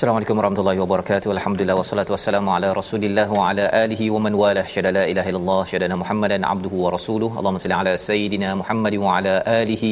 Assalamualaikum warahmatullahi wabarakatuh. Alhamdulillah wassalatu wassalamu ala Rasulillah wa ala alihi wa man walah. Syada la ilaha illallah, syada Muhammadan abduhu wa rasuluh. Allahumma salli ala sayidina Muhammad wa ala alihi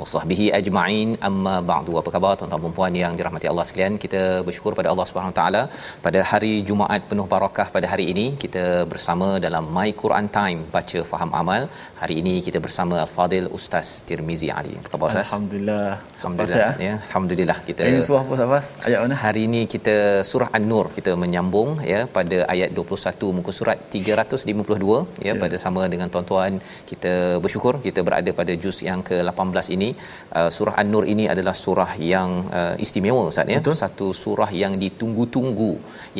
wa sahbihi ajma'in. Amma ba'du. Apa khabar tuan-tuan dan puan yang dirahmati Allah sekalian? Kita bersyukur pada Allah Subhanahu wa taala pada hari Jumaat penuh barakah pada hari ini kita bersama dalam My Quran Time baca faham amal. Hari ini kita bersama Al-Fadil Ustaz Tirmizi Ali. Apa khabar Ustaz? Alhamdulillah Alhamdulillah. Ustaz, ya. Alhamdulillah kita Ini surah apa Safas? Ayat mana? Hari ini kita surah An-Nur kita menyambung ya pada ayat 21 muka surat 352 ya, ya. pada sama dengan tuan-tuan kita bersyukur kita berada pada juz yang ke-18 ini uh, surah An-Nur ini adalah surah yang uh, istimewa ustaz ya Betul. satu surah yang ditunggu-tunggu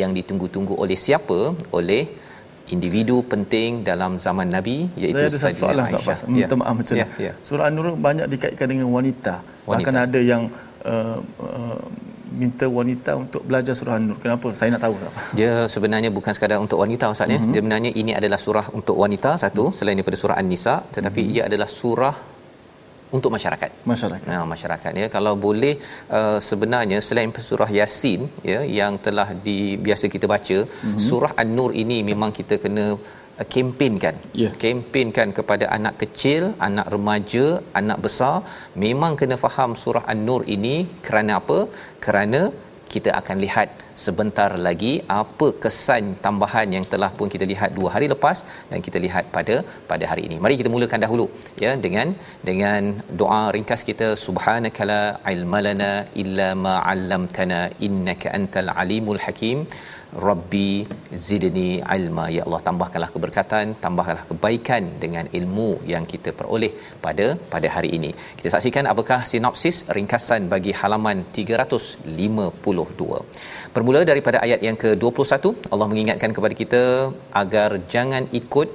yang ditunggu-tunggu oleh siapa oleh individu penting dalam zaman Nabi iaitu Saya ada satu soalan Safas. Minta maaf macam ya, ya, ya. Surah An-Nur banyak dikaitkan dengan wanita. wanita. Bahkan ada yang uh, uh, minta wanita untuk belajar surah An-Nur. Kenapa? Saya nak tahu. Dia sebenarnya bukan sekadar untuk wanita Ustaz ya. Mm-hmm. Dia sebenarnya ini adalah surah untuk wanita satu mm-hmm. selain daripada surah An-Nisa tetapi mm-hmm. ia adalah surah untuk masyarakat. Masyarakat. Nah, masyarakat ya. Kalau boleh uh, sebenarnya selain surah Yasin ya yang telah di biasa kita baca, mm-hmm. surah An-Nur ini memang kita kena kempenkan. Yeah. Kempenkan kepada anak kecil, anak remaja, anak besar memang kena faham surah An-Nur ini kerana apa? Kerana kita akan lihat sebentar lagi apa kesan tambahan yang telah pun kita lihat dua hari lepas dan kita lihat pada pada hari ini. Mari kita mulakan dahulu ya dengan dengan doa ringkas kita subhanakala ilmalana illa ma 'allamtana innaka antal alimul hakim. Rabbi zidni ilma ya Allah tambahkanlah keberkatan tambahkanlah kebaikan dengan ilmu yang kita peroleh pada pada hari ini kita saksikan apakah sinopsis ringkasan bagi halaman 352 bermula daripada ayat yang ke-21 Allah mengingatkan kepada kita agar jangan ikut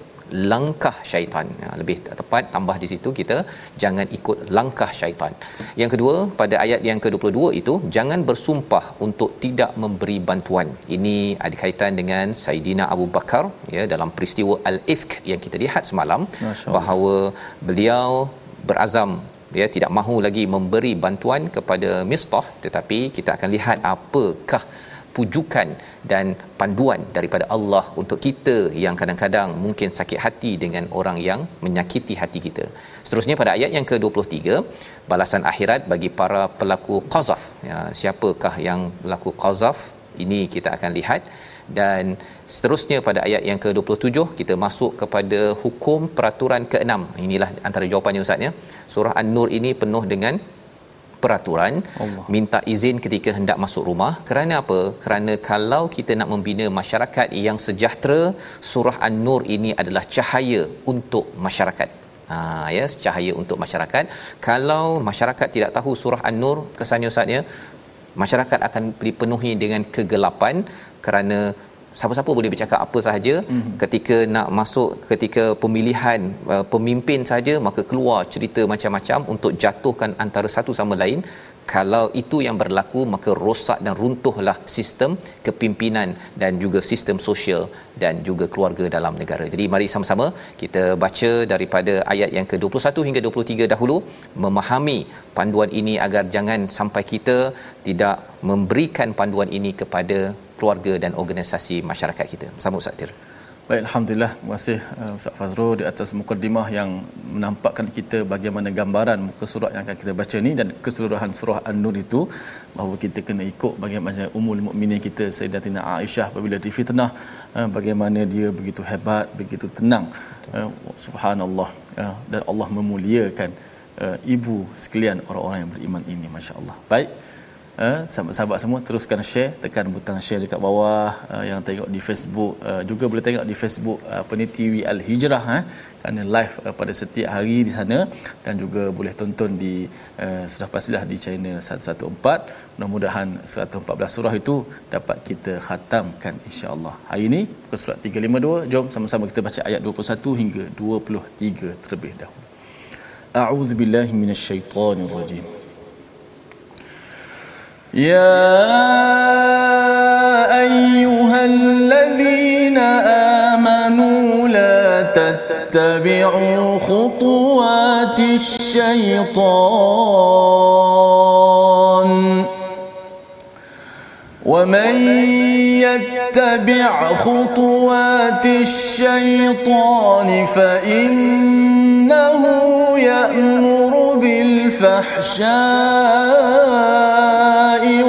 langkah syaitan. Ya, lebih tepat tambah di situ kita jangan ikut langkah syaitan. Yang kedua pada ayat yang ke-22 itu jangan bersumpah untuk tidak memberi bantuan. Ini ada kaitan dengan Saidina Abu Bakar ya dalam peristiwa Al-Ifk yang kita lihat semalam bahawa beliau berazam ya tidak mahu lagi memberi bantuan kepada Mistah tetapi kita akan lihat apakah pujukan dan panduan daripada Allah untuk kita yang kadang-kadang mungkin sakit hati dengan orang yang menyakiti hati kita. Seterusnya pada ayat yang ke-23, balasan akhirat bagi para pelaku qazaf. Ya, siapakah yang berlaku qazaf? Ini kita akan lihat dan seterusnya pada ayat yang ke-27 kita masuk kepada hukum peraturan ke-6. Inilah antara jawapannya Ustaz ya. Surah An-Nur ini penuh dengan peraturan Allah. minta izin ketika hendak masuk rumah kerana apa kerana kalau kita nak membina masyarakat yang sejahtera surah an-nur ini adalah cahaya untuk masyarakat ha ya cahaya untuk masyarakat kalau masyarakat tidak tahu surah an-nur kesannya ustaz ya masyarakat akan dipenuhi dengan kegelapan kerana siapa-siapa boleh bercakap apa sahaja mm-hmm. ketika nak masuk ketika pemilihan uh, pemimpin saja maka keluar cerita macam-macam untuk jatuhkan antara satu sama lain kalau itu yang berlaku maka rosak dan runtuhlah sistem kepimpinan dan juga sistem sosial dan juga keluarga dalam negara. Jadi mari sama-sama kita baca daripada ayat yang ke-21 hingga 23 dahulu memahami panduan ini agar jangan sampai kita tidak memberikan panduan ini kepada keluarga dan organisasi masyarakat kita. Bersama Ustaz Tir. Baik, Alhamdulillah. Terima kasih uh, Ustaz Fazrul di atas mukadimah yang menampakkan kita bagaimana gambaran muka surat yang akan kita baca ni dan keseluruhan surah An-Nur itu bahawa kita kena ikut bagaimana umul mukminin kita Sayyidatina Aisyah apabila difitnah uh, bagaimana dia begitu hebat, begitu tenang. Uh, subhanallah. Uh, dan Allah memuliakan uh, ibu sekalian orang-orang yang beriman ini masya-Allah. Baik. Uh, sahabat-sahabat semua teruskan share tekan butang share dekat bawah uh, yang tengok di Facebook uh, juga boleh tengok di Facebook apa ni TV Al Hijrah eh kerana live uh, pada setiap hari di sana dan juga boleh tonton di uh, sudah pastilah di channel 114 mudah-mudahan 114 surah itu dapat kita khatamkan insya-Allah. Hari ini ke surat 352 jom sama-sama kita baca ayat 21 hingga 23 terlebih dahulu. A'udzubillahi minasyaitonirrajim. يا أيها الذين آمنوا لا تتبعوا خطوات الشيطان ومن يتبع خطوات الشيطان فإنه يأمر بالفحشاء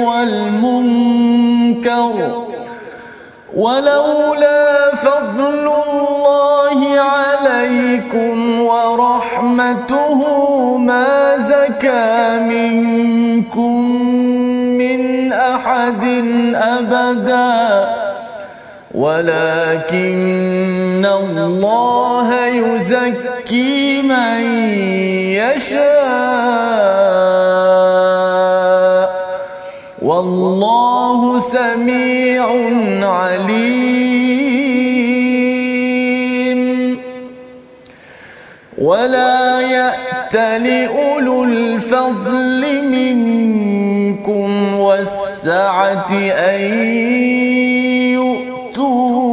والمنكر. ولولا فضل الله عليكم ورحمته ما زكى منكم. من أحد أبدا ولكن الله يزكي من يشاء. والله سميع عليم. ولا يأت لأولو الفضل منكم والسعة أن يؤتوا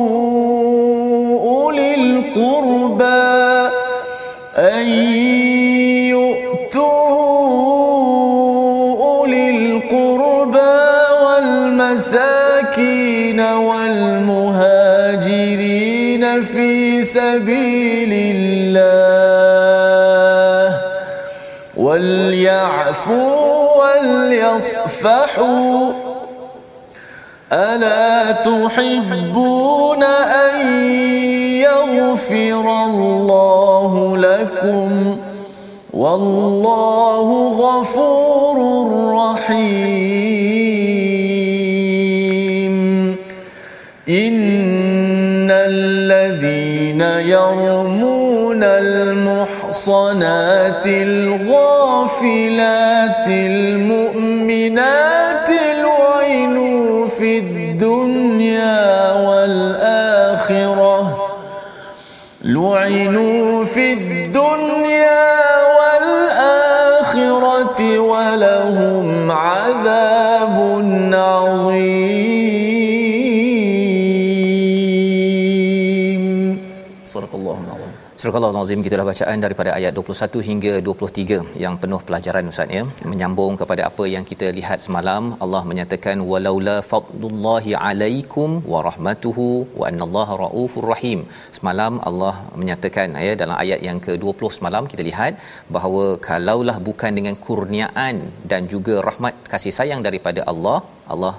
أولي القربى أن يؤتوا أولي القربى والمساكين والمهاجرين في سبيل الله وليعفوا وليصفحوا ألا تحبون أن يغفر الله لكم؟ والله غفور رحيم. إن الذين يرمون المحصنات الغافلات المؤمنات لعنوا في الدنيا Surah Al-Azim kita bacaan daripada ayat 21 hingga 23 yang penuh pelajaran Ustaz ya. Menyambung kepada apa yang kita lihat semalam Allah menyatakan walaula fadlullahi alaikum wa rahmatuhu wa annallaha raufur rahim. Semalam Allah menyatakan ya dalam ayat yang ke-20 semalam kita lihat bahawa kalaulah bukan dengan kurniaan dan juga rahmat kasih sayang daripada Allah Allah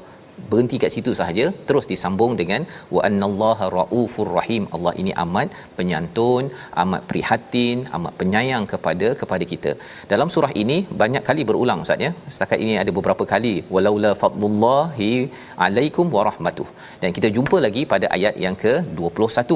berhenti kat situ sahaja. Terus disambung dengan wa annallaha raufur rahim. Allah ini amat penyantun amat prihatin amat penyayang kepada kepada kita. Dalam surah ini banyak kali berulang ustaz ya. Setakat ini ada beberapa kali walaula fadlullahi alaikum warahmatuh dan kita jumpa lagi pada ayat yang ke-21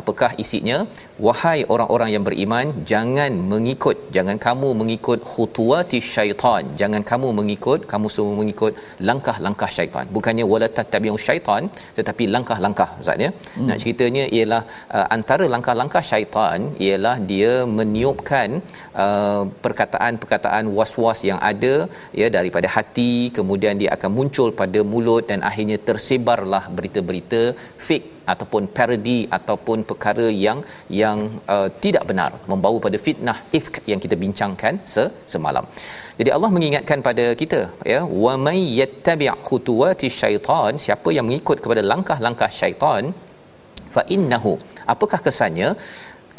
apakah isinya? Wahai orang-orang yang beriman jangan mengikut jangan kamu mengikut khutuwati syaitan. Jangan kamu mengikut kamu semua mengikut langkah-langkah syaitan bukannya wala tattabi'u syaitan tetapi langkah-langkah ustaz ya hmm. nak ceritanya ialah uh, antara langkah-langkah syaitan ialah dia meniupkan uh, perkataan-perkataan was-was yang ada ya daripada hati kemudian dia akan muncul pada mulut dan akhirnya tersebarlah berita-berita fake ataupun parody ataupun perkara yang yang uh, tidak benar membawa pada fitnah ifk yang kita bincangkan se- semalam. Jadi Allah mengingatkan pada kita ya wa may yattabi' khutuwati syaitan siapa yang mengikut kepada langkah-langkah syaitan fa innahu apakah kesannya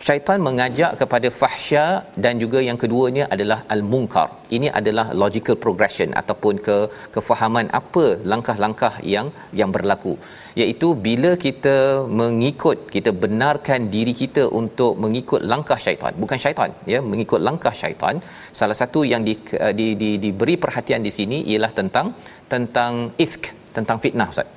syaitan mengajak kepada fahsya dan juga yang keduanya adalah al-munkar. Ini adalah logical progression ataupun ke kefahaman apa langkah-langkah yang yang berlaku. Iaitu bila kita mengikut kita benarkan diri kita untuk mengikut langkah syaitan, bukan syaitan ya, mengikut langkah syaitan. Salah satu yang di, di, di diberi perhatian di sini ialah tentang tentang ifk, tentang fitnah Ustaz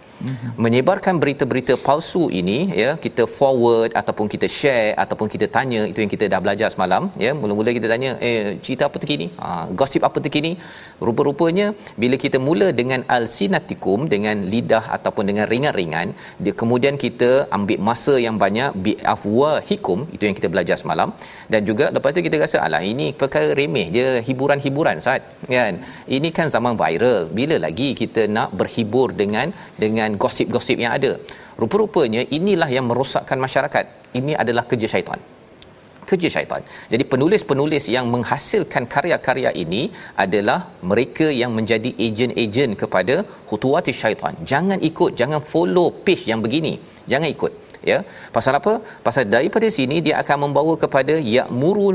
menyebarkan berita-berita palsu ini ya kita forward ataupun kita share ataupun kita tanya itu yang kita dah belajar semalam ya. Mula-mula kita tanya eh cerita apa terkini? Ha, gosip apa terkini? Rupa-rupanya bila kita mula dengan al-sinatikum dengan lidah ataupun dengan ringan-ringan dia kemudian kita ambil masa yang banyak bi afwahikum itu yang kita belajar semalam. Dan juga lepas tu kita rasa alah ini perkara remeh je hiburan-hiburan saat kan. Ini kan zaman viral. Bila lagi kita nak berhibur dengan dengan dengan gosip-gosip yang ada. Rupa-rupanya inilah yang merosakkan masyarakat. Ini adalah kerja syaitan. Kerja syaitan. Jadi penulis-penulis yang menghasilkan karya-karya ini adalah mereka yang menjadi ejen-ejen kepada khutuwati syaitan. Jangan ikut, jangan follow page yang begini. Jangan ikut. Ya. Pasal apa? Pasal daripada sini dia akan membawa kepada ya'muru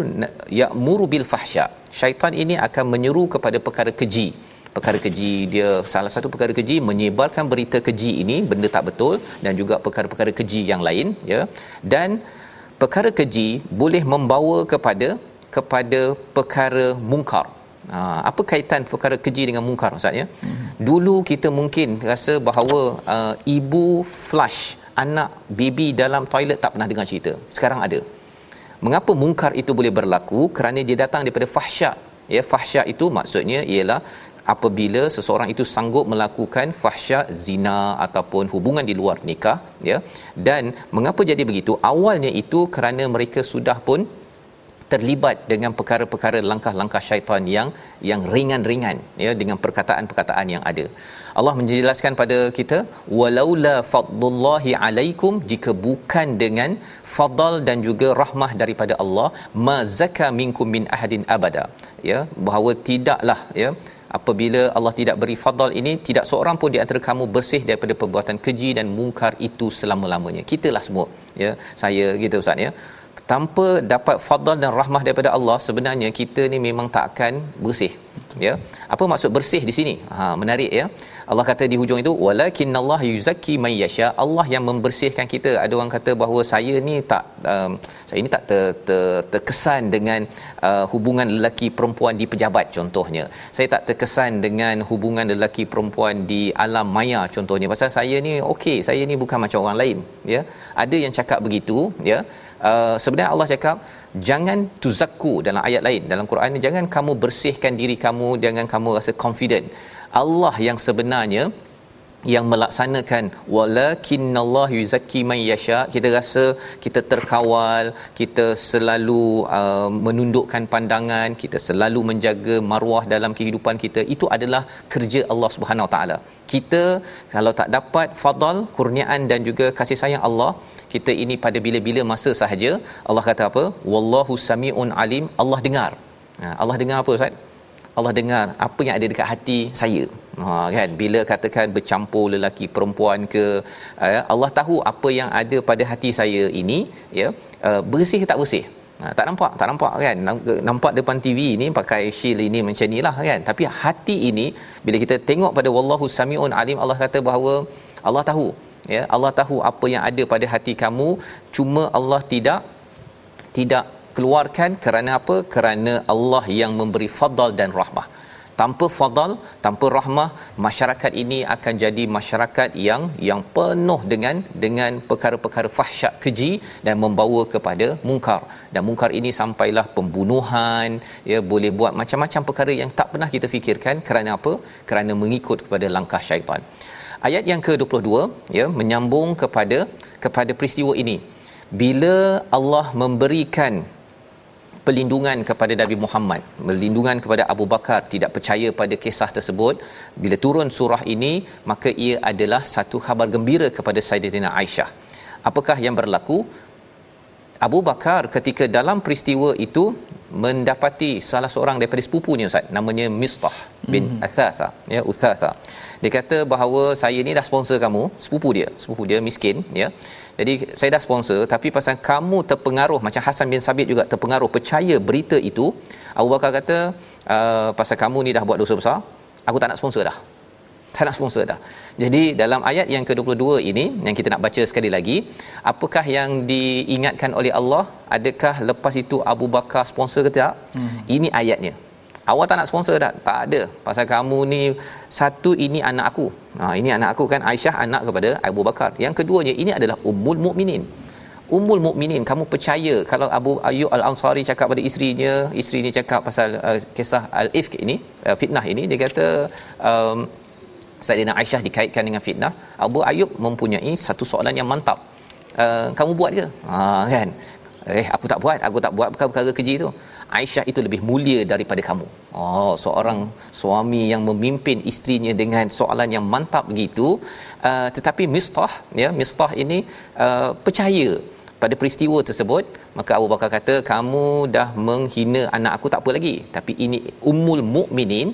ya'muru bil fahsya. Syaitan ini akan menyeru kepada perkara keji perkara keji dia salah satu perkara keji menyebarkan berita keji ini benda tak betul dan juga perkara-perkara keji yang lain ya dan perkara keji boleh membawa kepada kepada perkara mungkar Ha, apa kaitan perkara keji dengan mungkar Ustaz ya? Hmm. Dulu kita mungkin rasa bahawa uh, ibu flush anak baby dalam toilet tak pernah dengar cerita. Sekarang ada. Mengapa mungkar itu boleh berlaku? Kerana dia datang daripada fahsyak. Ya, fahsyak itu maksudnya ialah apabila seseorang itu sanggup melakukan fahsyat zina ataupun hubungan di luar nikah ya dan mengapa jadi begitu awalnya itu kerana mereka sudah pun terlibat dengan perkara-perkara langkah-langkah syaitan yang yang ringan-ringan ya dengan perkataan-perkataan yang ada. Allah menjelaskan pada kita walaula fadlullahi alaikum jika bukan dengan fadal dan juga rahmah daripada Allah ma zakka minkum min ahadin abada ya bahawa tidaklah ya apabila Allah tidak beri fadal ini tidak seorang pun di antara kamu bersih daripada perbuatan keji dan mungkar itu selama-lamanya. Kitalah semua ya. Saya gitu ustaz ya. Tanpa dapat fadal dan rahmah daripada Allah sebenarnya kita ni memang tak akan bersih ya. Apa maksud bersih di sini? Ha menarik ya Allah kata di hujung itu walakinallah yuzakki may yasha. Allah yang membersihkan kita. Ada orang kata bahawa saya ni tak um, saya ni tak ter, ter, terkesan dengan uh, hubungan lelaki perempuan di pejabat contohnya. Saya tak terkesan dengan hubungan lelaki perempuan di alam maya contohnya. Pasal saya ni okey saya ni bukan macam orang lain ya. Ada yang cakap begitu ya. Uh, sebenarnya Allah cakap jangan tuzakku dalam ayat lain. Dalam Quran ni jangan kamu bersihkan diri kamu jangan kamu rasa confident Allah yang sebenarnya yang melaksanakan walakinnallahu yuzakki man yasha. Kita rasa kita terkawal kita selalu uh, menundukkan pandangan kita selalu menjaga maruah dalam kehidupan kita itu adalah kerja Allah Subhanahu taala. Kita kalau tak dapat fadal kurniaan dan juga kasih sayang Allah kita ini pada bila-bila masa sahaja Allah kata apa? Wallahu samiun alim. Allah dengar. Ha, Allah dengar apa ustaz Allah dengar apa yang ada dekat hati saya. Ha kan? Bila katakan bercampur lelaki perempuan ke uh, Allah tahu apa yang ada pada hati saya ini ya uh, bersih tak bersih? Ha, tak nampak tak nampak kan? Nampak depan TV ni pakai shield ini macam nilah kan? Tapi hati ini bila kita tengok pada wallahu samiun alim Allah kata bahawa Allah tahu ya Allah tahu apa yang ada pada hati kamu. Cuma Allah tidak tidak keluarkan kerana apa? Kerana Allah yang memberi fadal dan rahmah. Tanpa fadal tanpa rahmah masyarakat ini akan jadi masyarakat yang yang penuh dengan dengan perkara-perkara fahsyat keji dan membawa kepada mungkar dan mungkar ini sampailah pembunuhan ya boleh buat macam-macam perkara yang tak pernah kita fikirkan. Kerana apa? Kerana mengikut kepada langkah syaitan. Ayat yang ke-22 ya menyambung kepada kepada peristiwa ini. Bila Allah memberikan pelindungan kepada Nabi Muhammad, pelindungan kepada Abu Bakar tidak percaya pada kisah tersebut, bila turun surah ini, maka ia adalah satu khabar gembira kepada Sayyidatina Aisyah. Apakah yang berlaku? Abu Bakar ketika dalam peristiwa itu mendapati salah seorang daripada sepupunya ustaz. Namanya Mistah bin mm-hmm. Athatha ya Uthatha. Dia kata bahawa saya ni dah sponsor kamu sepupu dia. Sepupu dia miskin ya. Jadi saya dah sponsor tapi pasal kamu terpengaruh macam Hasan bin Sabit juga terpengaruh percaya berita itu Abu Bakar kata uh, pasal kamu ni dah buat dosa besar aku tak nak sponsor dah tak nak sponsor dah. Jadi dalam ayat yang ke-22 ini yang kita nak baca sekali lagi, apakah yang diingatkan oleh Allah? Adakah lepas itu Abu Bakar sponsor ke tak? Hmm. Ini ayatnya. Awak tak nak sponsor dah? Tak ada. Pasal kamu ni satu ini anak aku. Ha ini anak aku kan Aisyah anak kepada Abu Bakar. Yang keduanya ini adalah ummul mukminin. Ummul mukminin kamu percaya kalau Abu Ayyub Al-Ansari cakap pada isterinya, isterinya cakap pasal uh, kisah al-ifk ini, uh, fitnah ini dia kata um, Saidina Aisyah dikaitkan dengan fitnah Abu Ayub mempunyai satu soalan yang mantap. Uh, kamu buat ke? Ha kan? Eh aku tak buat aku tak buat perkara-perkara keji tu. Aisyah itu lebih mulia daripada kamu. Oh seorang suami yang memimpin isterinya dengan soalan yang mantap begitu. Uh, tetapi mistah ya mistah ini uh, percaya pada peristiwa tersebut. Maka Abu Bakar kata kamu dah menghina anak aku tak apa lagi. Tapi ini ummul mukminin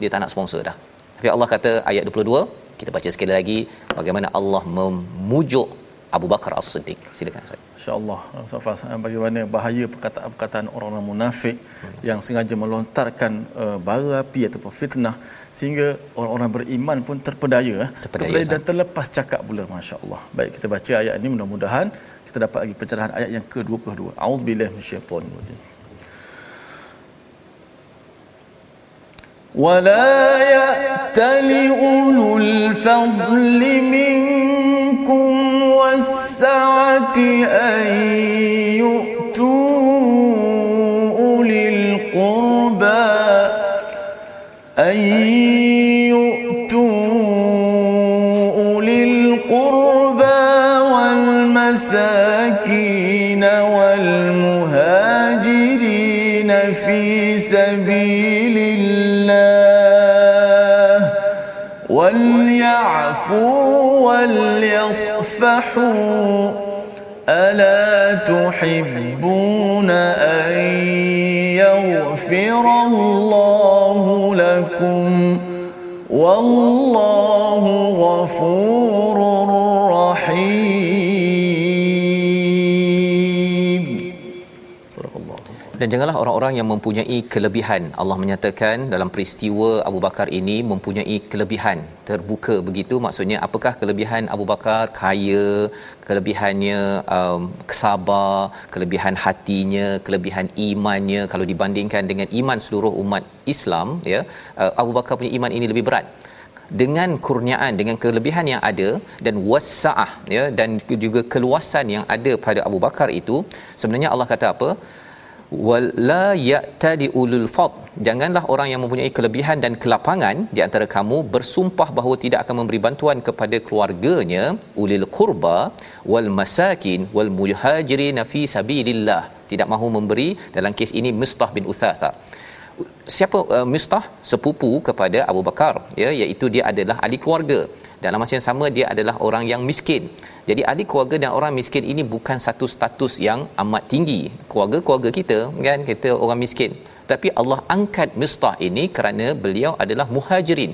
dia tak nak sponsor dah tapi Allah kata ayat 22 kita baca sekali lagi bagaimana Allah memujuk Abu Bakar As-Siddiq. Silakan Ustaz. Insya-Allah Ustaz bagaimana bahaya perkataan-perkataan orang-orang munafik hmm. yang sengaja melontarkan uh, bara api ataupun fitnah sehingga orang-orang beriman pun terpedaya, eh. terpedaya, terpedaya dan terlepas cakap pula masya-Allah. Baik kita baca ayat ini mudah-mudahan kita dapat lagi pencerahan ayat yang ke-22. Auzubillahi minasyaitonir rajim. ولا يأت لأولو الفضل منكم والسعة أن يؤتوا أولي القربى أن يؤتوا أولي القربى والمساكين والمهاجرين في سبيل وليعفوا وليصفحوا. ألا تحبون أن يغفر الله لكم؟ والله غفور dan janganlah orang-orang yang mempunyai kelebihan. Allah menyatakan dalam peristiwa Abu Bakar ini mempunyai kelebihan. Terbuka begitu maksudnya apakah kelebihan Abu Bakar kaya kelebihannya um, sabar kelebihan hatinya kelebihan imannya? Kalau dibandingkan dengan iman seluruh umat Islam ya uh, Abu Bakar punya iman ini lebih berat. Dengan kurniaan dengan kelebihan yang ada dan wasaah ya dan juga keluasan yang ada pada Abu Bakar itu sebenarnya Allah kata apa wala ya'tadi ulul fad janganlah orang yang mempunyai kelebihan dan kelapangan di antara kamu bersumpah bahawa tidak akan memberi bantuan kepada keluarganya ulil qurba wal masakin wal muhajirin fi sabilillah. Tidak mahu memberi dalam kes ini Mustah bin Uthatha. Siapa uh, Mustah? Sepupu kepada Abu Bakar ya iaitu dia adalah ahli keluarga dalam masa yang sama dia adalah orang yang miskin jadi ahli keluarga dan orang miskin ini bukan satu status yang amat tinggi keluarga-keluarga kita kan kita orang miskin tapi Allah angkat Mistah ini kerana beliau adalah muhajirin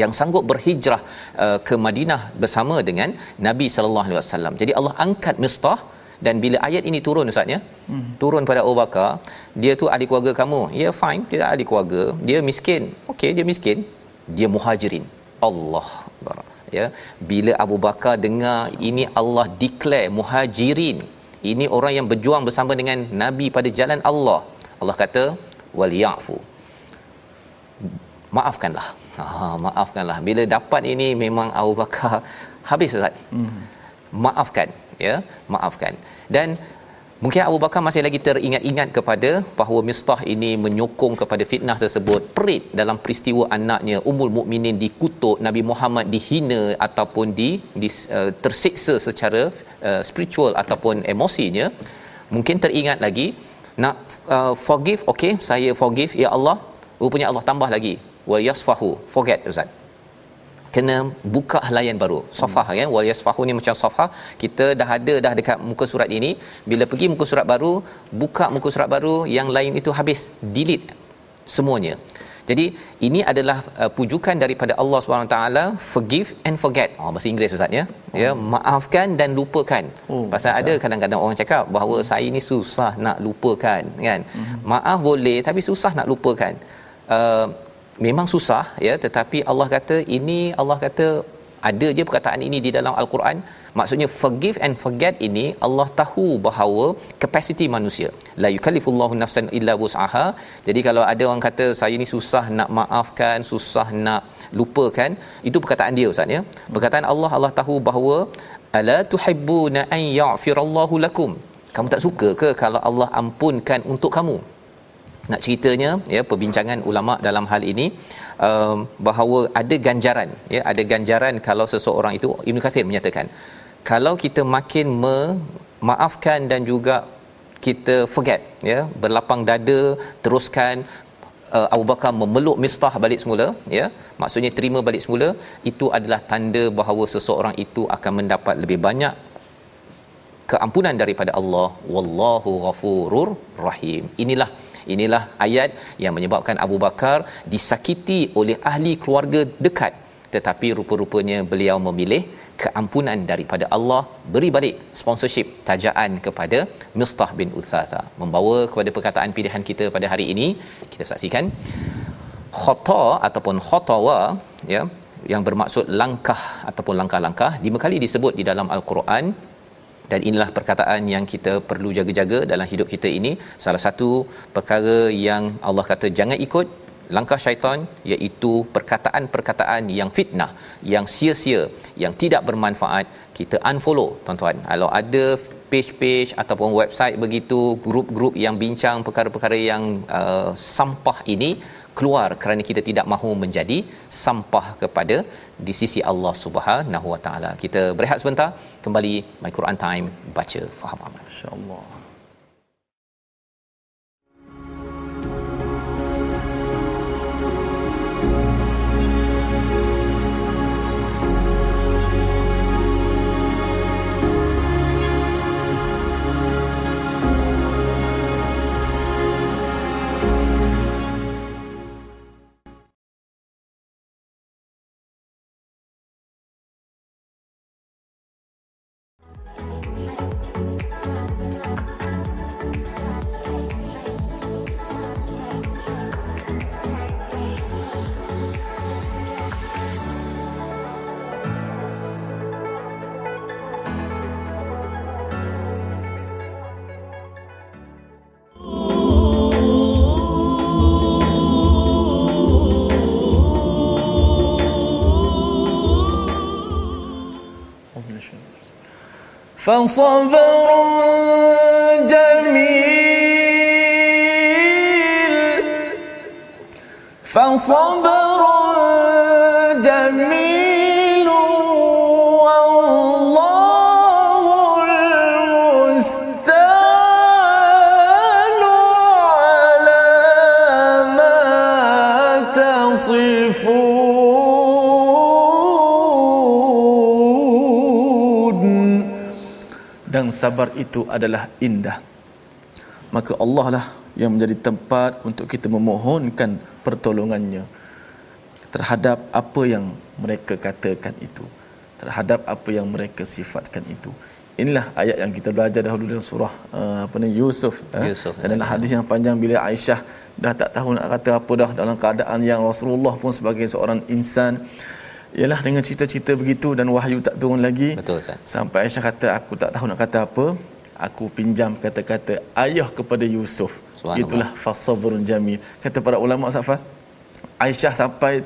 yang sanggup berhijrah uh, ke Madinah bersama dengan Nabi sallallahu alaihi wasallam. Jadi Allah angkat Mistah dan bila ayat ini turun ustaz ya. Hmm. Turun pada Abu Bakar, dia tu ahli keluarga kamu. Ya yeah, fine, dia ahli keluarga, dia miskin. Okey, dia miskin. Dia muhajirin. Allah. Ya bila Abu Bakar dengar ini Allah declare muhajirin. Ini orang yang berjuang bersama dengan nabi pada jalan Allah. Allah kata wal ya'fu. Maafkanlah. Ha maafkanlah. Bila dapat ini memang Abu Bakar habis ustaz. Hmm. maafkan ya maafkan. Dan Mungkin Abu Bakar masih lagi teringat-ingat kepada bahawa Mistah ini menyokong kepada fitnah tersebut. Perit dalam peristiwa anaknya Ummul Mukminin dikutuk, Nabi Muhammad dihina ataupun di, di uh, tersiksa secara uh, spiritual ataupun emosinya. Mungkin teringat lagi nak uh, forgive, okey, saya forgive ya Allah. Rupanya Allah tambah lagi wa yasfahu. Forget Ustaz. Kena buka halayan baru safah hmm. kan wal yasfahu ni macam safah kita dah ada dah dekat muka surat ini bila pergi muka surat baru buka muka surat baru yang lain itu habis delete semuanya jadi ini adalah uh, pujukan daripada Allah SWT forgive and forget. Oh bahasa Inggeris ustaz ya. Oh. Ya maafkan dan lupakan. Oh, Pasal ada kadang-kadang orang cakap bahawa hmm. saya ni susah nak lupakan kan. Hmm. Maaf boleh tapi susah nak lupakan. Uh, memang susah ya tetapi Allah kata ini Allah kata ada je perkataan ini di dalam al-Quran. Maksudnya forgive and forget ini Allah tahu bahawa kapasiti manusia. La yukallifullahu nafsan illa wus'aha. Jadi kalau ada orang kata saya ni susah nak maafkan susah nak lupakan itu perkataan dia ustaz ya. Perkataan Allah Allah tahu bahawa ala tuhibbuna an yaghfirallahu lakum. Kamu tak suka ke kalau Allah ampunkan untuk kamu nak ceritanya ya perbincangan ulama dalam hal ini um, bahawa ada ganjaran ya ada ganjaran kalau seseorang itu Ibnu Katsir menyatakan kalau kita makin memaafkan dan juga kita forget ya berlapang dada teruskan uh, Abu Bakar memeluk Mistah balik semula ya maksudnya terima balik semula itu adalah tanda bahawa seseorang itu akan mendapat lebih banyak keampunan daripada Allah. Wallahu ghafurur rahim. Inilah Inilah ayat yang menyebabkan Abu Bakar disakiti oleh ahli keluarga dekat. Tetapi rupa-rupanya beliau memilih keampunan daripada Allah beri balik sponsorship tajaan kepada Mustah bin Uthatha. Membawa kepada perkataan pilihan kita pada hari ini kita saksikan. Khata ataupun khatawa ya yang bermaksud langkah ataupun langkah-langkah lima kali disebut di dalam al-Quran dan inilah perkataan yang kita perlu jaga-jaga dalam hidup kita ini. Salah satu perkara yang Allah kata jangan ikut langkah syaitan iaitu perkataan-perkataan yang fitnah yang sia-sia yang tidak bermanfaat kita unfollow tuan-tuan. Kalau ada page-page ataupun website begitu grup-grup yang bincang perkara-perkara yang uh, sampah ini keluar kerana kita tidak mahu menjadi sampah kepada di sisi Allah Subhanahu Wa Taala. Kita berehat sebentar, kembali My Quran Time baca faham aman. Insya-Allah. فصبر جميل فصبر sabar itu adalah indah. Maka Allah lah yang menjadi tempat untuk kita memohonkan pertolongannya terhadap apa yang mereka katakan itu terhadap apa yang mereka sifatkan itu. Inilah ayat yang kita belajar dahulu dalam surah uh, apa ni Yusuf, eh? Yusuf. Dan dalam hadis yang panjang bila Aisyah dah tak tahu nak kata apa dah dalam keadaan yang Rasulullah pun sebagai seorang insan ialah dengan cerita-cerita begitu dan wahyu tak turun lagi betul Ustaz. sampai Aisyah kata aku tak tahu nak kata apa. Aku pinjam kata-kata ayah kepada Yusuf. Itulah fasabrun jamil. Kata para ulama Safas Aisyah sampai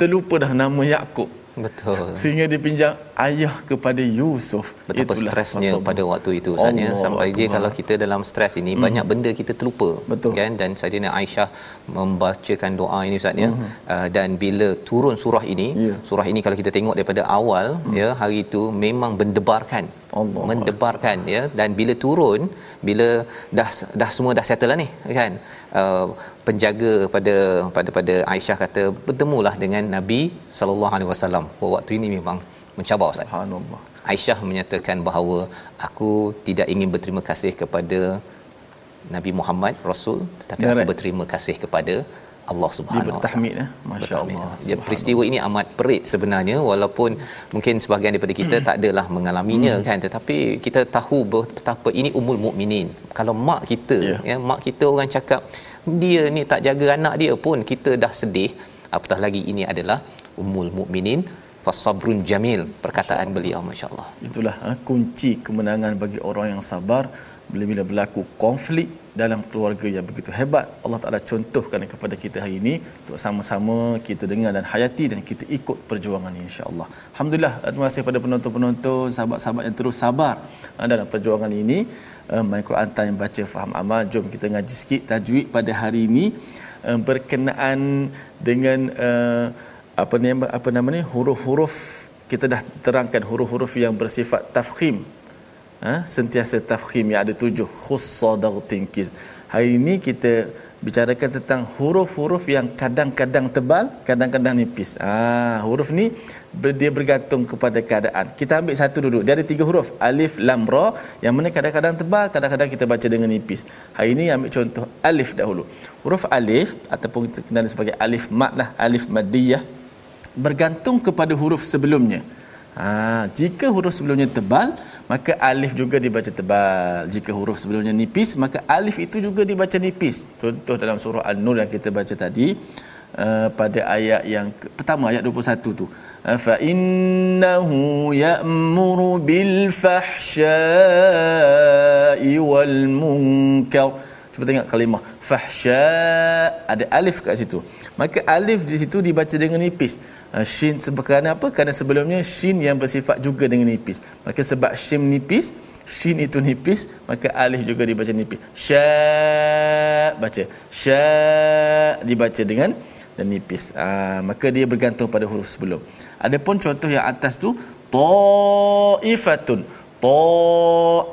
terlupa dah nama Yakub Betul. Sehingga dia pinjam ayah kepada Yusuf. Betapa Itulah stresnya pasal. pada waktu itu Ustaznya sampai dia kalau kita dalam stres ini hmm. banyak benda kita terlupa Betul. kan dan Saidina Aisyah membacakan doa ini Ustaznya hmm. uh, dan bila turun surah ini, yeah. surah ini kalau kita tengok daripada awal hmm. ya hari itu memang mendebarkan Allah. mendebarkan ya. Dan bila turun bila dah dah semua dah settle lah ni kan? Uh, penjaga pada pada pada Aisyah kata bertemulah dengan Nabi sallallahu alaihi wasallam. Waktu ini memang mencabar Ustaz. Subhanallah. Aisyah menyatakan bahawa aku tidak ingin berterima kasih kepada Nabi Muhammad Rasul tetapi Correct. aku berterima kasih kepada Allah Subhanahu Wa Taala. bertahmid eh masya-Allah Ya, peristiwa ini amat perit sebenarnya walaupun mungkin sebahagian daripada kita tak adalah mengalaminya Hmm. kan tetapi kita tahu betapa ini umul mukminin. Kalau mak kita Ya. ya mak kita orang cakap dia ni tak jaga anak dia pun kita dah sedih apatah lagi ini adalah umul mukminin fasabrun jamil perkataan beliau masya-Allah. Itulah ha, kunci kemenangan bagi orang yang sabar bila-bila berlaku konflik dalam keluarga yang begitu hebat Allah Taala contohkan kepada kita hari ini untuk sama-sama kita dengar dan hayati dan kita ikut perjuangan ini insya-Allah. Alhamdulillah terima kasih kepada penonton-penonton sahabat-sahabat yang terus sabar ha, dalam perjuangan ini. Uh, My Quran Time baca faham amal. Jom kita ngaji sikit tajwid pada hari ini uh, berkenaan dengan apa nama apa nama ni huruf-huruf kita dah terangkan huruf-huruf yang bersifat tafkhim ha? sentiasa tafkhim yang ada tujuh. Khussadar tinkiz hari ini kita bicarakan tentang huruf-huruf yang kadang-kadang tebal kadang-kadang nipis. Ah huruf ni dia bergantung kepada keadaan. Kita ambil satu dulu dia ada tiga huruf. Alif lam ra. Yang mana kadang-kadang tebal kadang-kadang kita baca dengan nipis. Hari ini ambil contoh alif dahulu. Huruf alif ataupun kita kenal sebagai alif mad lah alif maddiyah bergantung kepada huruf sebelumnya. Ha, jika huruf sebelumnya tebal, maka alif juga dibaca tebal. Jika huruf sebelumnya nipis, maka alif itu juga dibaca nipis. Contoh dalam surah An-Nur yang kita baca tadi, uh, pada ayat yang ke- pertama ayat 21 tu. Uh, Fa innahu ya'muru bil fahsya'i wal munkar. Cuba tengok kalimah fahsya ada alif kat situ. Maka alif di situ dibaca dengan nipis. Uh, shin sebab kerana apa? Kerana sebelumnya shin yang bersifat juga dengan nipis. Maka sebab shin nipis, shin itu nipis, maka alif juga dibaca nipis. Sya baca. Sya dibaca dengan dan nipis. Ah, maka dia bergantung pada huruf sebelum. Adapun contoh yang atas tu taifatun. Ta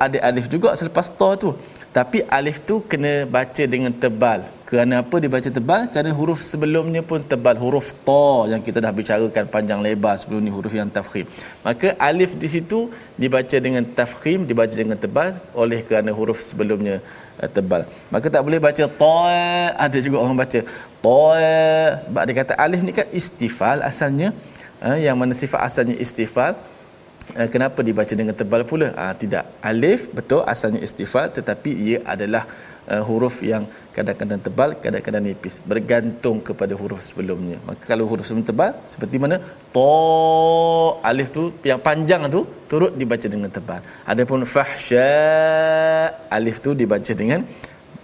ada alif juga selepas ta tu. Tapi alif tu kena baca dengan tebal. Kerana apa dibaca tebal? Kerana huruf sebelumnya pun tebal. Huruf ta yang kita dah bicarakan panjang lebar sebelum ni huruf yang tafkhim. Maka alif di situ dibaca dengan tafkhim, dibaca dengan tebal oleh kerana huruf sebelumnya uh, tebal. Maka tak boleh baca ta. Ada juga orang baca ta sebab dia kata alif ni kan istifal asalnya. Uh, yang mana sifat asalnya istifal kenapa dibaca dengan tebal pula? Uh, tidak. Alif betul asalnya istifal tetapi ia adalah uh, huruf yang kadang-kadang tebal, kadang-kadang nipis. Bergantung kepada huruf sebelumnya. Maka kalau huruf sebelum tebal seperti mana? Ta alif tu yang panjang tu turut dibaca dengan tebal. Adapun fahsya alif tu dibaca dengan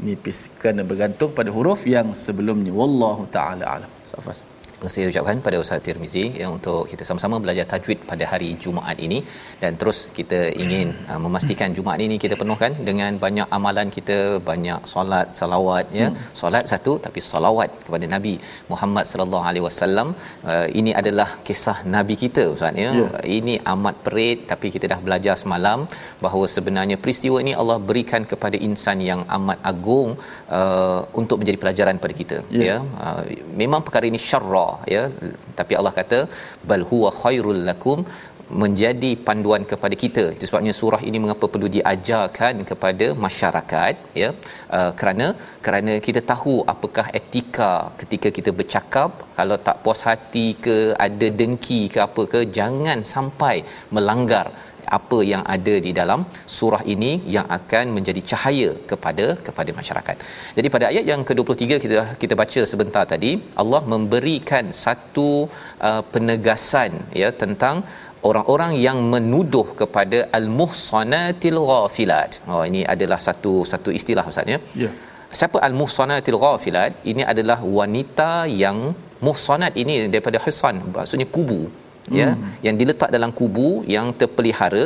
nipis kerana bergantung pada huruf yang sebelumnya. Wallahu taala alam. Safas. Terima kasih ucapkan pada Ustaz Tirmizi ya, untuk kita sama-sama belajar tajwid pada hari Jumaat ini. Dan terus kita ingin uh, memastikan Jumaat ini kita penuhkan dengan banyak amalan kita banyak solat salawat ya. Solat satu tapi salawat kepada Nabi Muhammad sallallahu alaihi wasallam. Uh, ini adalah kisah nabi kita Ustaz ya. Ya. ini amat perit tapi kita dah belajar semalam bahawa sebenarnya peristiwa ini Allah berikan kepada insan yang amat agung uh, untuk menjadi pelajaran pada kita Ya. ya. Uh, memang perkara ini syarra ya. Tapi Allah kata bal huwa khairul lakum menjadi panduan kepada kita. Itu sebabnya surah ini mengapa perlu diajarkan kepada masyarakat ya. Uh, kerana kerana kita tahu apakah etika ketika kita bercakap kalau tak puas hati ke ada dengki ke apa ke jangan sampai melanggar apa yang ada di dalam surah ini yang akan menjadi cahaya kepada kepada masyarakat. Jadi pada ayat yang ke-23 kita kita baca sebentar tadi Allah memberikan satu uh, penegasan ya tentang orang-orang yang menuduh kepada al-muhsanatil ghafilat. Oh ini adalah satu satu istilah ustaz ya. Ya. Siapa al-muhsanatil ghafilat? Ini adalah wanita yang muhsanat ini daripada hisan maksudnya kubu ya yang diletak dalam kubu yang terpelihara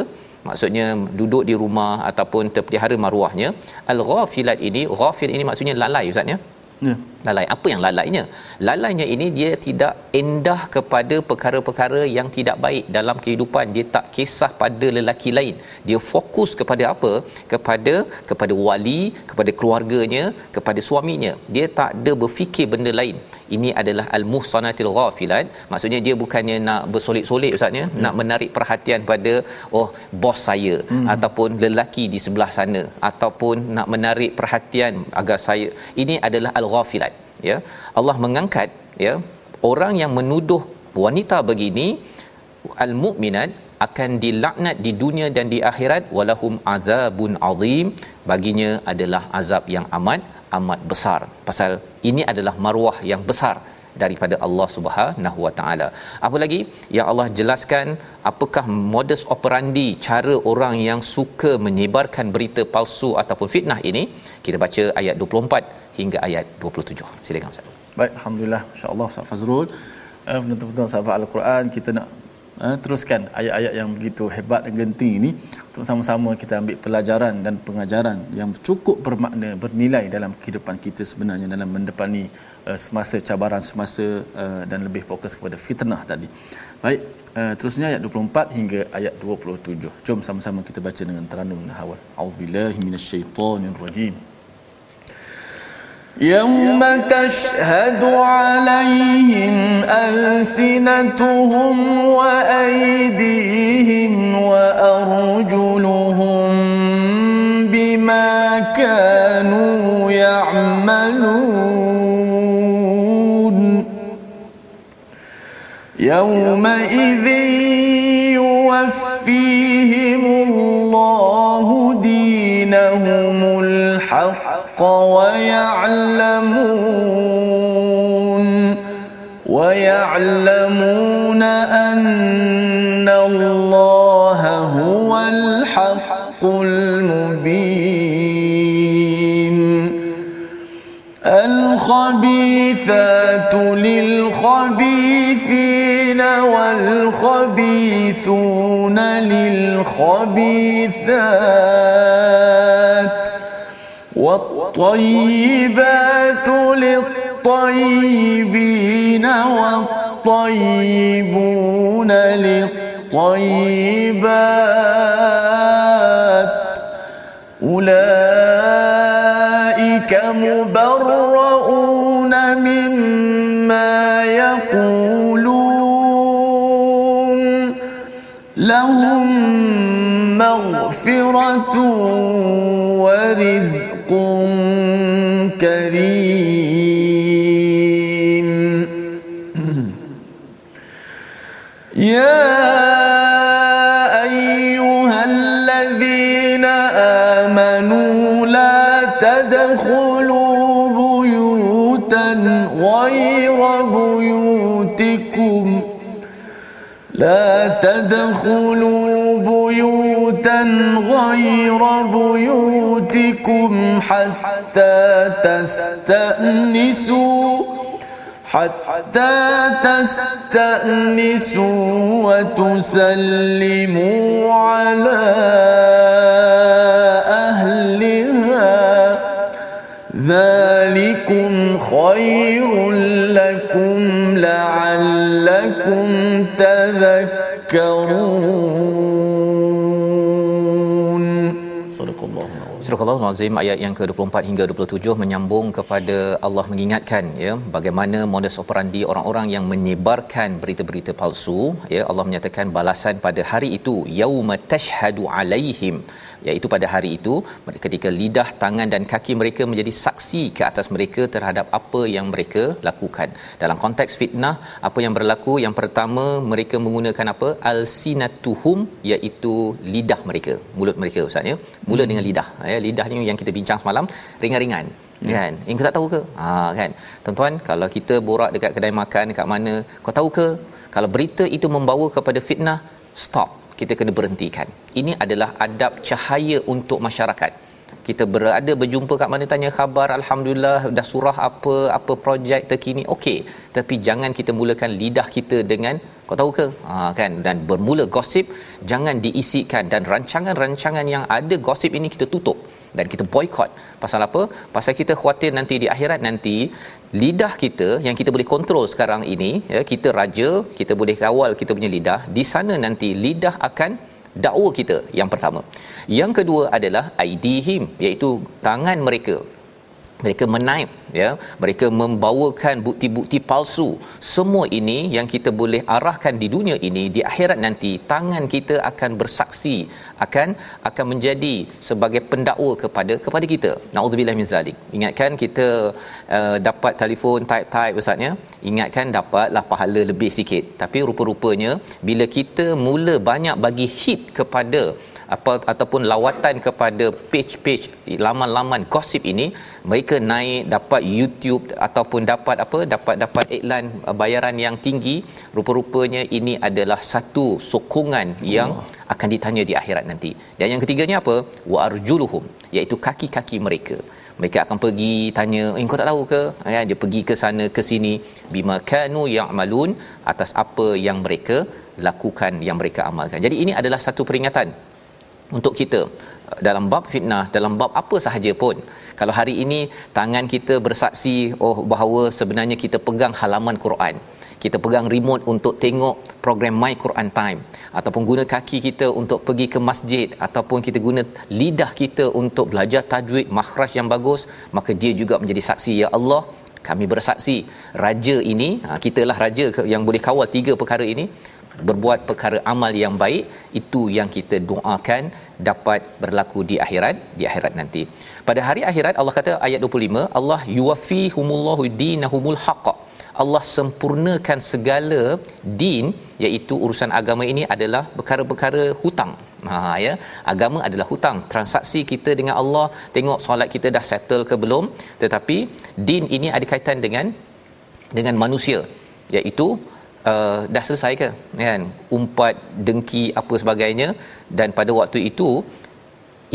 maksudnya duduk di rumah ataupun terpelihara maruahnya al-ghafilat ini ghafil ini maksudnya lalai ustaz ya Ya. Lalai. Apa yang lalainya lalainya ini dia tidak endah kepada perkara-perkara yang tidak baik. Dalam kehidupan dia tak kisah pada lelaki lain. Dia fokus kepada apa? Kepada kepada wali kepada keluarganya kepada suaminya. Dia tak ada berfikir benda lain. Ini adalah al-muhsanatil ghafilat. Maksudnya dia bukannya nak bersolek-solek ustaz ya? Hmm. nak menarik perhatian pada oh bos saya hmm. ataupun lelaki di sebelah sana ataupun nak menarik perhatian agar saya. Ini adalah al-ghafilat ya Allah mengangkat ya orang yang menuduh wanita begini al-mukminat akan dilaknat di dunia dan di akhirat walahum azabun azim baginya adalah azab yang amat amat besar pasal ini adalah maruah yang besar daripada Allah Subhanahu Wa Taala. Apa lagi yang Allah jelaskan apakah modus operandi cara orang yang suka menyebarkan berita palsu ataupun fitnah ini? Kita baca ayat 24 hingga ayat 27. Silakan Ustaz. Baik, alhamdulillah insya-Allah Ustaz Fazrul. Uh, betul-betul sahabat Al-Quran kita nak uh, teruskan ayat-ayat yang begitu hebat dan genting ini untuk sama-sama kita ambil pelajaran dan pengajaran yang cukup bermakna bernilai dalam kehidupan kita sebenarnya dalam mendepani uh, semasa cabaran semasa uh, dan lebih fokus kepada fitnah tadi. Baik, uh, terusnya ayat 24 hingga ayat 27. Jom sama-sama kita baca dengan teranum dan hawal. Auzubillahi minasyaitonirrajim. يوم تشهد عليهم ألسنتهم وأيديهم وأرجلهم بما كانوا يعملون. يومئذ الحق ويعلمون ويعلمون أن الله هو الحق المبين. الخبيثات للخبيثين والخبيثون للخبيثات. والطيبات للطيبين والطيبون للطيبات أولئك مبرؤون مما يقولون. لهم مغفرة ورزق كريم. يا أيها الذين آمنوا لا تدخلوا بيوتا غير بيوتكم. لا تدخلوا بيوتا غير بيوتكم حتى تستأنسوا حتى تستأنسوا وتسلموا على أهلها. ذلكم خير تذكرون صدق الله العظيم Surah Al-Azim ayat yang ke-24 hingga 27 menyambung kepada Allah mengingatkan ya bagaimana modus operandi orang-orang yang menyebarkan berita-berita palsu ya Allah menyatakan balasan pada hari itu yauma tashhadu alaihim iaitu pada hari itu ketika lidah tangan dan kaki mereka menjadi saksi ke atas mereka terhadap apa yang mereka lakukan. Dalam konteks fitnah apa yang berlaku? Yang pertama mereka menggunakan apa? Alsinatuhum iaitu lidah mereka mulut mereka ustaz ya. Mula hmm. dengan lidah. Ya lidah ni yang kita bincang semalam ringan-ringan ya. kan? Yang kau tak tahu ke? Ha kan? Tuan-tuan kalau kita borak dekat kedai makan dekat mana kau tahu ke? Kalau berita itu membawa kepada fitnah stop kita kena berhentikan. Ini adalah adab cahaya untuk masyarakat. Kita berada berjumpa kat mana tanya khabar alhamdulillah dah surah apa apa projek terkini. Okey tapi jangan kita mulakan lidah kita dengan kau tahu ke? Ha kan? Dan bermula gosip jangan diisikan dan rancangan-rancangan yang ada gosip ini kita tutup dan kita boycott. Pasal apa? Pasal kita khawatir nanti di akhirat nanti lidah kita yang kita boleh kontrol sekarang ini ya kita raja kita boleh kawal kita punya lidah di sana nanti lidah akan dakwa kita yang pertama. Yang kedua adalah aidihim iaitu tangan mereka mereka menaip ya. Mereka membawakan bukti-bukti palsu. Semua ini yang kita boleh arahkan di dunia ini di akhirat nanti tangan kita akan bersaksi akan akan menjadi sebagai pendakwa kepada kepada kita. Naudzubillah min zalik. Ingatkan kita uh, dapat telefon type-type ustaznya ingatkan dapatlah pahala lebih sikit. Tapi rupa-rupanya bila kita mula banyak bagi hit kepada apa ataupun lawatan kepada page-page laman-laman gosip ini mereka naik dapat YouTube ataupun dapat apa dapat dapat iklan uh, bayaran yang tinggi. Rupa-rupanya ini adalah satu sokongan yang akan ditanya di akhirat nanti. Dan yang ketiganya apa? Wa arjuluhum iaitu kaki-kaki mereka. Mereka akan pergi tanya eh kau tak tahu ke? Ya dia pergi ke sana ke sini. Bima kanu ya'malun atas apa yang mereka lakukan yang mereka amalkan. Jadi ini adalah satu peringatan untuk kita dalam bab fitnah dalam bab apa sahaja pun. Kalau hari ini tangan kita bersaksi oh bahawa sebenarnya kita pegang halaman Quran kita pegang remote untuk tengok program My Quran Time ataupun guna kaki kita untuk pergi ke masjid ataupun kita guna lidah kita untuk belajar tajwid makhraj yang bagus maka dia juga menjadi saksi ya Allah kami bersaksi raja ini ha, kitalah raja yang boleh kawal tiga perkara ini berbuat perkara amal yang baik itu yang kita doakan dapat berlaku di akhirat di akhirat nanti pada hari akhirat Allah kata ayat 25 Allah yuwaffihumullahu dinahumul haqq Allah sempurnakan segala din iaitu urusan agama ini adalah perkara-perkara hutang Ha ya, agama adalah hutang. Transaksi kita dengan Allah, tengok solat kita dah settle ke belum? Tetapi din ini ada kaitan dengan dengan manusia, iaitu uh, dah selesai ke kan? Umpat dengki apa sebagainya. Dan pada waktu itu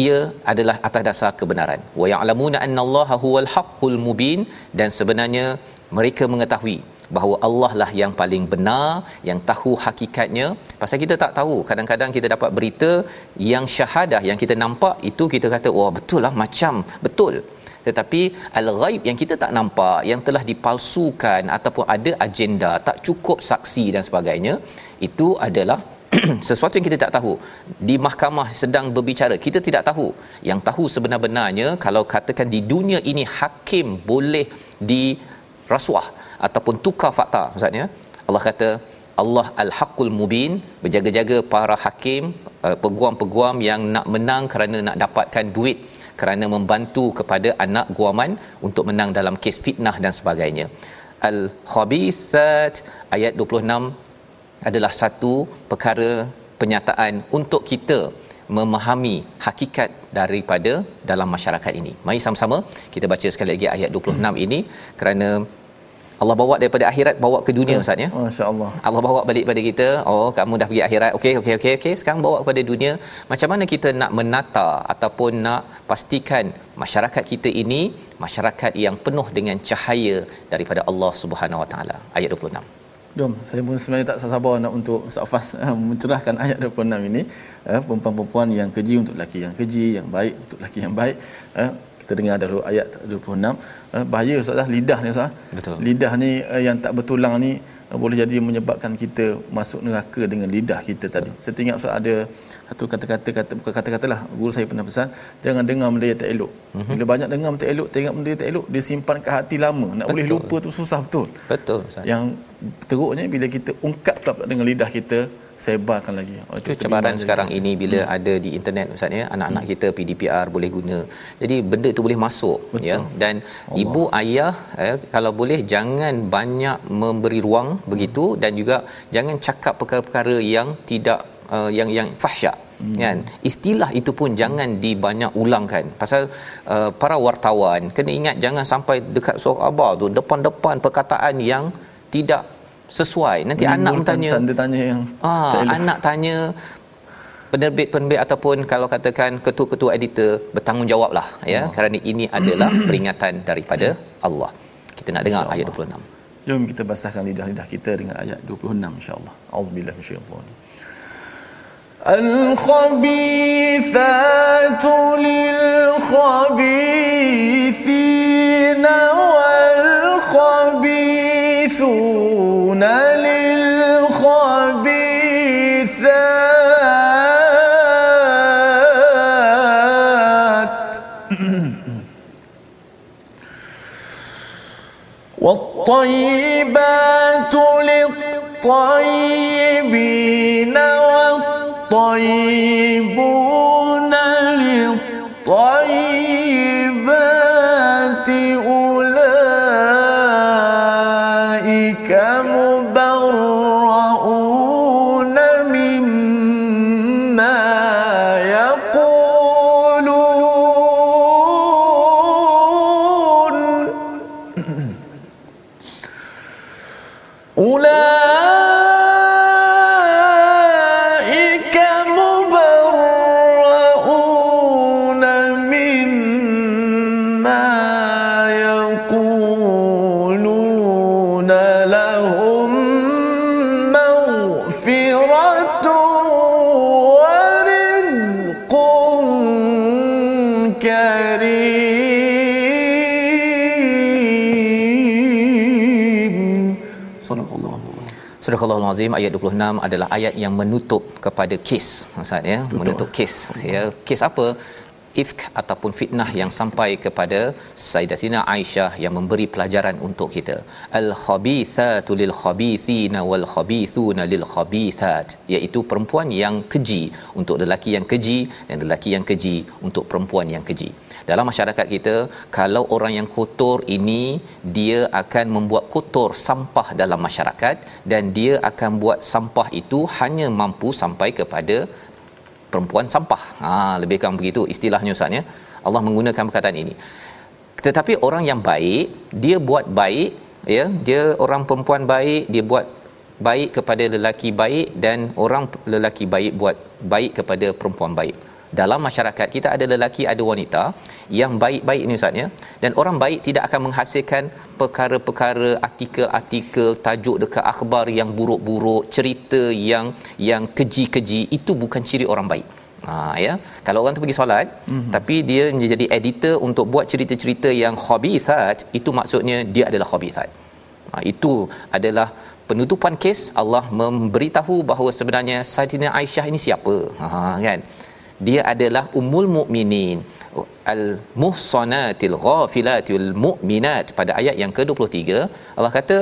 ia adalah atas dasar kebenaran. Wa ya'lamuna annallaha huwal haqqul mubin. Dan sebenarnya mereka mengetahui bahawa Allah lah yang paling benar yang tahu hakikatnya. Pasal kita tak tahu kadang-kadang kita dapat berita yang syahadah yang kita nampak itu kita kata wah betul lah macam betul. Tetapi al-ghaib yang kita tak nampak yang telah dipalsukan ataupun ada agenda tak cukup saksi dan sebagainya itu adalah sesuatu yang kita tak tahu. Di mahkamah sedang berbicara kita tidak tahu. Yang tahu sebenar-benarnya kalau katakan di dunia ini hakim boleh di rasuah ataupun tukar fakta maksudnya Allah kata Allah al-haqqul mubin berjaga-jaga para hakim uh, peguam-peguam yang nak menang kerana nak dapatkan duit kerana membantu kepada anak guaman untuk menang dalam kes fitnah dan sebagainya. Al-Khabithat ayat 26 adalah satu perkara penyataan untuk kita memahami hakikat daripada dalam masyarakat ini. Mari sama-sama kita baca sekali lagi ayat 26 ini kerana Allah bawa daripada akhirat bawa ke dunia ustaz ya. Masya-Allah. Allah bawa balik pada kita. Oh, kamu dah pergi akhirat. Okey, okey, okey, okey. Sekarang bawa kepada dunia. Macam mana kita nak menata ataupun nak pastikan masyarakat kita ini masyarakat yang penuh dengan cahaya daripada Allah Subhanahu Wa Taala. Ayat 26. Jom, saya pun sebenarnya tak sabar nak untuk Safas uh, mencerahkan ayat 26 ini. Uh, perempuan-perempuan yang keji untuk lelaki yang keji, yang baik untuk lelaki yang baik. Uh, kita dengar dahulu ayat 26 uh, bahaya ustaz lidah ni ustaz betul lidah ni uh, yang tak bertulang ni uh, boleh jadi menyebabkan kita masuk neraka dengan lidah kita tadi betul. saya tengok ustaz ada satu kata-kata kata bukan kata-kata lah guru saya pernah pesan jangan dengar benda yang tak elok mm-hmm. bila banyak dengar benda tak elok tengok benda yang tak elok dia simpan ke hati lama nak betul. boleh lupa tu susah betul betul ustaz yang teruknya bila kita ungkap pula dengan lidah kita sebarkan lagi. Oh, itu cabaran sekarang ini bila hmm. ada di internet ustaz ya, anak-anak hmm. kita PDPR boleh guna. Jadi benda itu boleh masuk ya. Betul. ya dan Allah. ibu ayah ya, kalau boleh jangan banyak memberi ruang hmm. begitu dan juga jangan cakap perkara-perkara yang tidak uh, yang yang fahsyat. Hmm. kan istilah itu pun jangan dibanyak ulangkan pasal uh, para wartawan kena ingat jangan sampai dekat suara abah tu depan-depan perkataan yang tidak sesuai nanti Menimbulkan anak bertanya tanda tanya yang ah anak tanya penerbit-penerbit ataupun kalau katakan ketua-ketua editor bertanggungjawablah ya oh. kerana ini adalah peringatan daripada Allah kita nak dengar ayat 26 jom kita basahkan lidah-lidah kita dengan ayat 26 insyaallah auzubillahi minasyaitanir الخبيثات للخبيثين يسبحون للخبيثات. والطيبات للطيبين والطيبون أولئك Surah Al-Azim ayat 26 adalah ayat yang menutup kepada kes Ustaz ya. Betul. menutup kes ya. Kes apa ifk ataupun fitnah yang sampai kepada Sayyidatina Aisyah yang memberi pelajaran untuk kita. Al khabithatu lil khabithina wal khabithuna lil khabithat iaitu perempuan yang keji untuk lelaki yang keji dan lelaki yang keji untuk perempuan yang keji. Dalam masyarakat kita kalau orang yang kotor ini dia akan membuat kotor sampah dalam masyarakat dan dia akan buat sampah itu hanya mampu sampai kepada perempuan sampah. Ha lebih kurang begitu istilahnya Ustaz ya. Allah menggunakan perkataan ini. Tetapi orang yang baik, dia buat baik ya, dia orang perempuan baik, dia buat baik kepada lelaki baik dan orang lelaki baik buat baik kepada perempuan baik. Dalam masyarakat kita ada lelaki ada wanita yang baik-baik ni Ustaz ya. Dan orang baik tidak akan menghasilkan perkara-perkara artikel-artikel tajuk dekat akhbar yang buruk-buruk, cerita yang yang keji-keji itu bukan ciri orang baik. Ha ya. Kalau orang tu pergi solat mm-hmm. tapi dia menjadi editor untuk buat cerita-cerita yang khabithat, itu maksudnya dia adalah khabithat. Ha, itu adalah penutupan kes Allah memberitahu bahawa sebenarnya Saidina Aisyah ini siapa. Ha kan. Dia adalah ummul mukminin. Al muhsanatil ghafilatil mu'minat. Pada ayat yang ke-23 Allah kata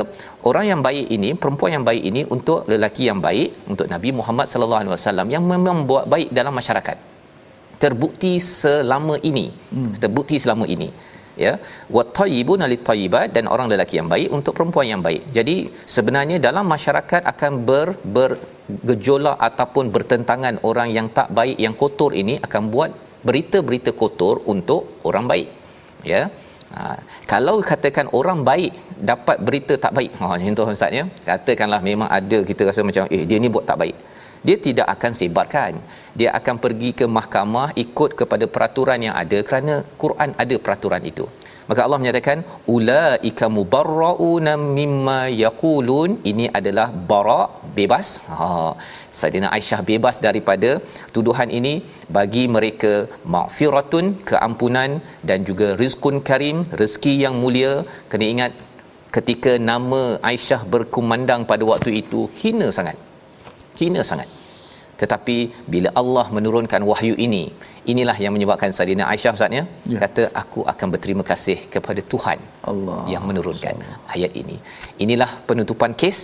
orang yang baik ini perempuan yang baik ini untuk lelaki yang baik untuk Nabi Muhammad sallallahu alaihi wasallam yang memang buat baik dalam masyarakat. Terbukti selama ini. Hmm. terbukti selama ini ya. Wattayyibun litayyibat dan orang lelaki yang baik untuk perempuan yang baik. Jadi sebenarnya dalam masyarakat akan ber bergejolak ataupun bertentangan orang yang tak baik yang kotor ini akan buat berita-berita kotor untuk orang baik ya. Ha, kalau katakan orang baik dapat berita tak baik ha contoh ustaz ya. Katakanlah memang ada kita rasa macam eh dia ni buat tak baik dia tidak akan sebarkan. Dia akan pergi ke mahkamah ikut kepada peraturan yang ada kerana Quran ada peraturan itu. Maka Allah menyatakan ulaika mubarrauna mimma yaqulun. Ini adalah bara bebas. Ha. Saidina Aisyah bebas daripada tuduhan ini. Bagi mereka maghfiratun keampunan dan juga rizqun karim rezeki yang mulia. Kena ingat ketika nama Aisyah berkumandang pada waktu itu hina sangat hina sangat tetapi bila Allah menurunkan wahyu ini inilah yang menyebabkan Saidina Aisyah Ustaz ya Ya. kata aku akan berterima kasih kepada Tuhan Allah yang menurunkan ayat ini inilah penutupan kes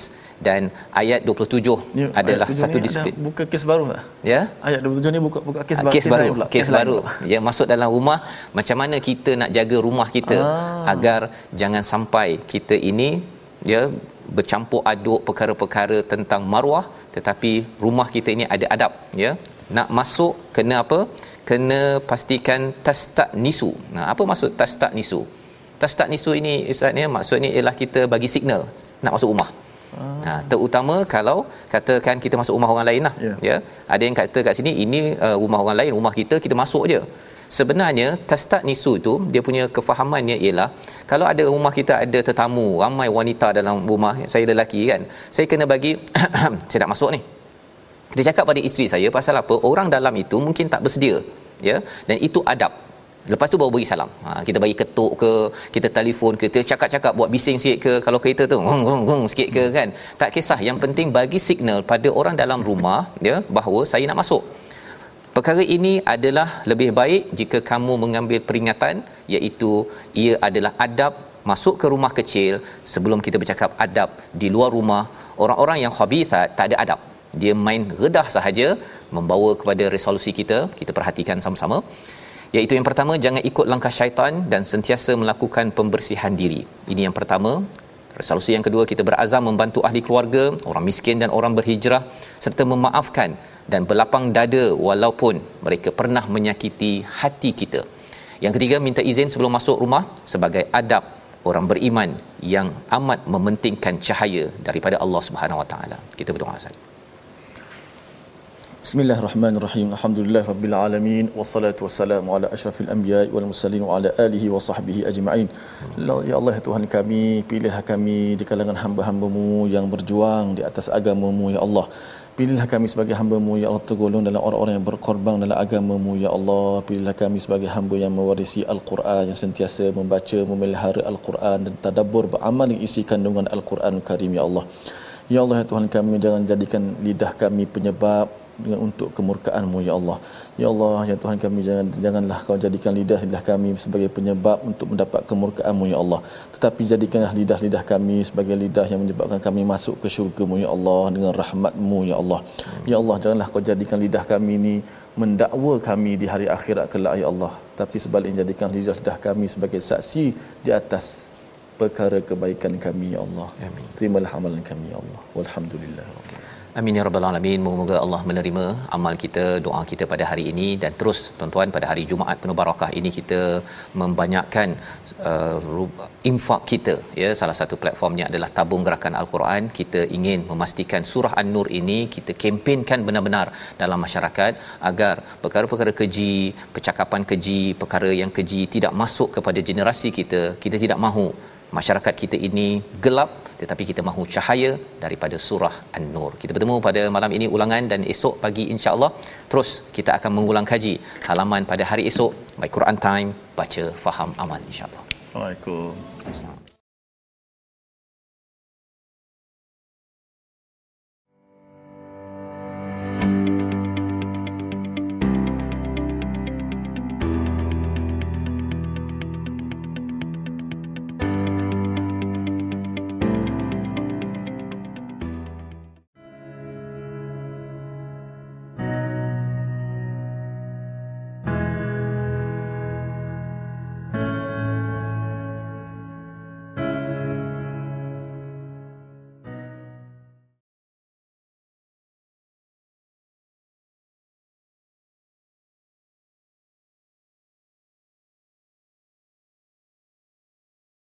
dan ayat 27 Ya, adalah ayat satu disiplin buka kes baru tak? ya Ayat 27 ni buka buka kes Ah, baru. kes baru pula. kes lain baru pula. ya masuk dalam rumah macam mana kita nak jaga rumah kita Ah. agar jangan sampai kita ini ya bercampur aduk perkara-perkara tentang maruah tetapi rumah kita ini ada adab ya. Nak masuk kena apa? Kena pastikan tastak nisu. Nah apa maksud tastak nisu? Tastak nisu ini istilahnya maksudnya ialah kita bagi signal nak masuk rumah. Ha, terutama kalau katakan kita masuk rumah orang lain lah Ya. ya. Ada yang kata kat sini ini uh, rumah orang lain rumah kita kita masuk je sebenarnya tastak nisu tu dia punya kefahamannya ialah kalau ada rumah kita ada tetamu ramai wanita dalam rumah saya lelaki kan saya kena bagi saya nak masuk ni. Kita cakap pada isteri saya pasal apa? Orang dalam itu mungkin tak bersedia. Ya? Dan itu adab. Lepas tu baru bagi salam. Ha, kita bagi ketuk ke kita telefon ke kita cakap-cakap buat bising sikit ke kalau kereta tu gong gong gong sikit ke kan. Tak kisah yang penting bagi signal pada orang dalam rumah ya bahawa saya nak masuk Perkara ini adalah lebih baik jika kamu mengambil peringatan iaitu ia adalah adab masuk ke rumah kecil sebelum kita bercakap adab di luar rumah. Orang-orang yang khabithat tak ada adab. Dia main redah sahaja membawa kepada resolusi kita. Kita perhatikan sama-sama. Iaitu yang pertama jangan ikut langkah syaitan dan sentiasa melakukan pembersihan diri. Ini yang pertama. Resolusi yang kedua kita berazam membantu ahli keluarga orang miskin dan orang berhijrah serta memaafkan dan berlapang dada walaupun mereka pernah menyakiti hati kita yang ketiga minta izin sebelum masuk rumah sebagai adab orang beriman yang amat mementingkan cahaya daripada Allah Subhanahu Wa Taala. Kita berdoa Ustaz. Bismillahirrahmanirrahim. Alhamdulillah rabbil alamin wassalatu wassalamu ala asyrafil anbiya'i wal mursalin wa ala alihi wa sahbihi ajma'in. Ya Allah ya Tuhan kami, pilihlah kami di kalangan hamba-hambamu yang berjuang di atas agamamu ya Allah. Pilihlah kami sebagai hamba-Mu ya Allah tergolong dalam orang-orang yang berkorban dalam agama-Mu ya Allah. Pilihlah kami sebagai hamba yang mewarisi Al-Quran yang sentiasa membaca, memelihara Al-Quran dan tadabbur beramal yang isi kandungan Al-Quran Karim ya Allah. Ya Allah ya Tuhan kami jangan jadikan lidah kami penyebab dengan untuk kemurkaan-Mu ya Allah. Ya Allah ya Tuhan kami jangan janganlah kau jadikan lidah-lidah kami sebagai penyebab untuk mendapat kemurkaan-Mu ya Allah. Tetapi jadikanlah lidah-lidah kami sebagai lidah yang menyebabkan kami masuk ke syurga-Mu ya Allah dengan rahmat-Mu ya Allah. Ya Allah janganlah kau jadikan lidah kami ini mendakwa kami di hari akhirat kelak ya Allah. Tapi sebaliknya jadikan lidah-lidah kami sebagai saksi di atas perkara kebaikan kami ya Allah. Amin. Terimalah amalan kami ya Allah. Walhamdulillah. Amin ya rabbal alamin. Moga-moga Allah menerima amal kita, doa kita pada hari ini dan terus tuan-tuan pada hari Jumaat penuh barakah ini kita membanyakkan uh, infak kita ya. Salah satu platformnya adalah tabung gerakan al-Quran. Kita ingin memastikan surah An-Nur ini kita kempenkan benar-benar dalam masyarakat agar perkara-perkara keji, percakapan keji, perkara yang keji tidak masuk kepada generasi kita. Kita tidak mahu masyarakat kita ini gelap tetapi kita mahu cahaya daripada surah An-Nur. Kita bertemu pada malam ini ulangan dan esok pagi insya-Allah terus kita akan mengulang kaji halaman pada hari esok by Quran Time baca faham amal insya-Allah. Assalamualaikum.